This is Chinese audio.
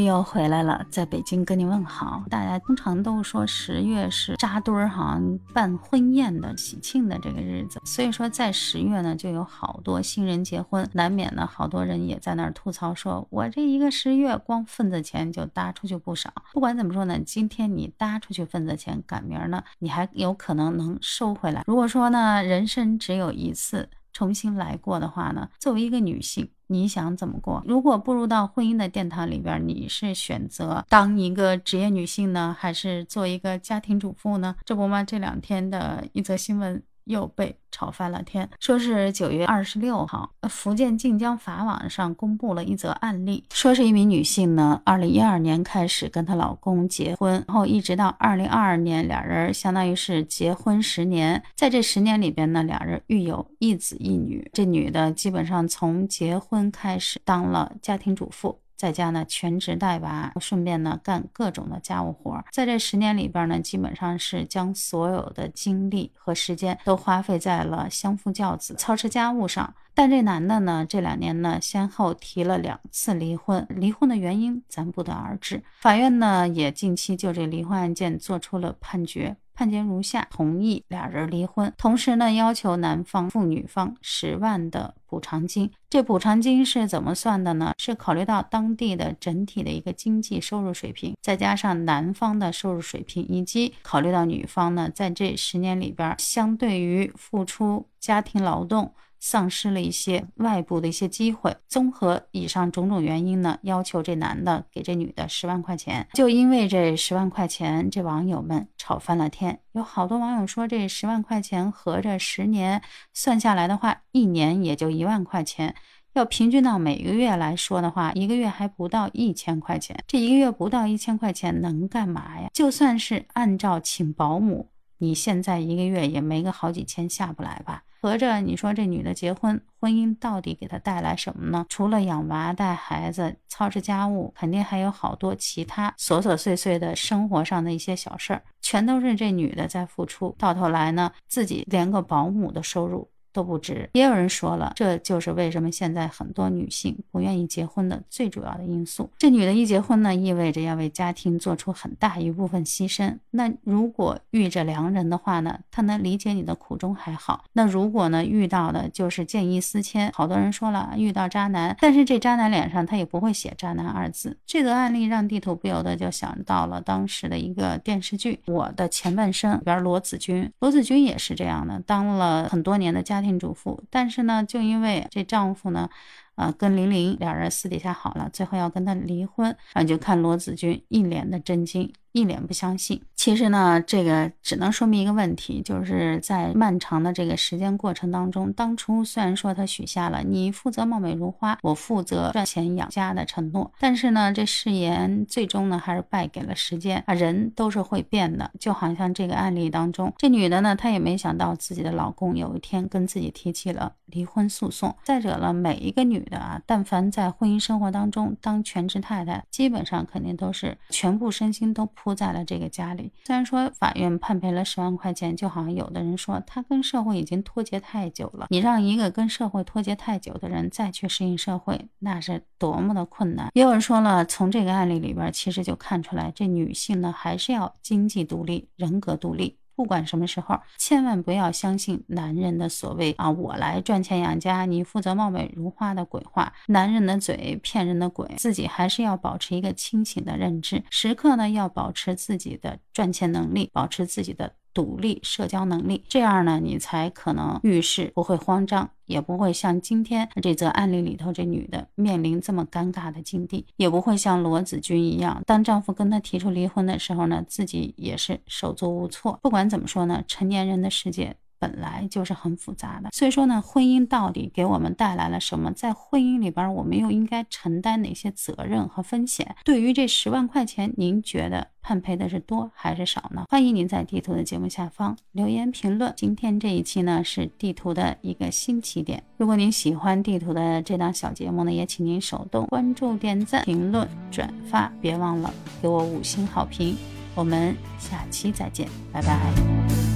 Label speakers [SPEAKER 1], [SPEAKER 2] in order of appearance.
[SPEAKER 1] 又回来了，在北京跟您问好。大家通常都说十月是扎堆儿哈办婚宴的喜庆的这个日子，所以说在十月呢就有好多新人结婚，难免呢好多人也在那儿吐槽说，我这一个十月光份子钱就搭出去不少。不管怎么说呢，今天你搭出去份子钱，赶明儿呢你还有可能能收回来。如果说呢人生只有一次。重新来过的话呢，作为一个女性，你想怎么过？如果步入到婚姻的殿堂里边，你是选择当一个职业女性呢，还是做一个家庭主妇呢？这不嘛？这两天的一则新闻。又被炒翻了天，说是九月二十六号，福建晋江法网上公布了一则案例，说是一名女性呢，二零一二年开始跟她老公结婚，然后一直到二零二二年，俩人相当于是结婚十年，在这十年里边呢，俩人育有一子一女，这女的基本上从结婚开始当了家庭主妇。在家呢，全职带娃，顺便呢干各种的家务活。在这十年里边呢，基本上是将所有的精力和时间都花费在了相夫教子、操持家务上。但这男的呢，这两年呢，先后提了两次离婚，离婚的原因咱不得而知。法院呢，也近期就这离婚案件做出了判决。判决如下：同意俩人离婚，同时呢要求男方付女方十万的补偿金。这补偿金是怎么算的呢？是考虑到当地的整体的一个经济收入水平，再加上男方的收入水平，以及考虑到女方呢在这十年里边相对于付出家庭劳动。丧失了一些外部的一些机会，综合以上种种原因呢，要求这男的给这女的十万块钱。就因为这十万块钱，这网友们吵翻了天。有好多网友说，这十万块钱合着十年算下来的话，一年也就一万块钱。要平均到每个月来说的话，一个月还不到一千块钱。这一个月不到一千块钱能干嘛呀？就算是按照请保姆，你现在一个月也没个好几千下不来吧？合着你说这女的结婚，婚姻到底给她带来什么呢？除了养娃、带孩子、操持家务，肯定还有好多其他琐琐碎碎的生活上的一些小事儿，全都是这女的在付出。到头来呢，自己连个保姆的收入。都不值。也有人说了，这就是为什么现在很多女性不愿意结婚的最主要的因素。这女的一结婚呢，意味着要为家庭做出很大一部分牺牲。那如果遇着良人的话呢，他能理解你的苦衷还好。那如果呢，遇到的就是见异思迁，好多人说了遇到渣男，但是这渣男脸上他也不会写渣男二字。这个案例让地图不由得就想到了当时的一个电视剧《我的前半生》里边罗子君，罗子君也是这样的，当了很多年的家。家庭主妇，但是呢，就因为这丈夫呢。啊，跟玲玲两人私底下好了，最后要跟他离婚，啊就看罗子君一脸的震惊，一脸不相信。其实呢，这个只能说明一个问题，就是在漫长的这个时间过程当中，当初虽然说他许下了你负责貌美如花，我负责赚钱养家的承诺，但是呢，这誓言最终呢还是败给了时间啊。人都是会变的，就好像这个案例当中，这女的呢，她也没想到自己的老公有一天跟自己提起了离婚诉讼。再者了，每一个女。的啊，但凡在婚姻生活当中当全职太太，基本上肯定都是全部身心都扑在了这个家里。虽然说法院判赔了十万块钱，就好像有的人说他跟社会已经脱节太久了。你让一个跟社会脱节太久的人再去适应社会，那是多么的困难。也有人说了，从这个案例里边，其实就看出来，这女性呢还是要经济独立、人格独立。不管什么时候，千万不要相信男人的所谓啊，我来赚钱养家，你负责貌美如花的鬼话。男人的嘴骗人的鬼，自己还是要保持一个清醒的认知，时刻呢要保持自己的赚钱能力，保持自己的。独立社交能力，这样呢，你才可能遇事不会慌张，也不会像今天这则案例里头这女的面临这么尴尬的境地，也不会像罗子君一样，当丈夫跟她提出离婚的时候呢，自己也是手足无措。不管怎么说呢，成年人的世界。本来就是很复杂的，所以说呢，婚姻到底给我们带来了什么？在婚姻里边，我们又应该承担哪些责任和风险？对于这十万块钱，您觉得判赔的是多还是少呢？欢迎您在地图的节目下方留言评论。今天这一期呢，是地图的一个新起点。如果您喜欢地图的这档小节目呢，也请您手动关注、点赞、评论、转发，别忘了给我五星好评。我们下期再见，拜拜。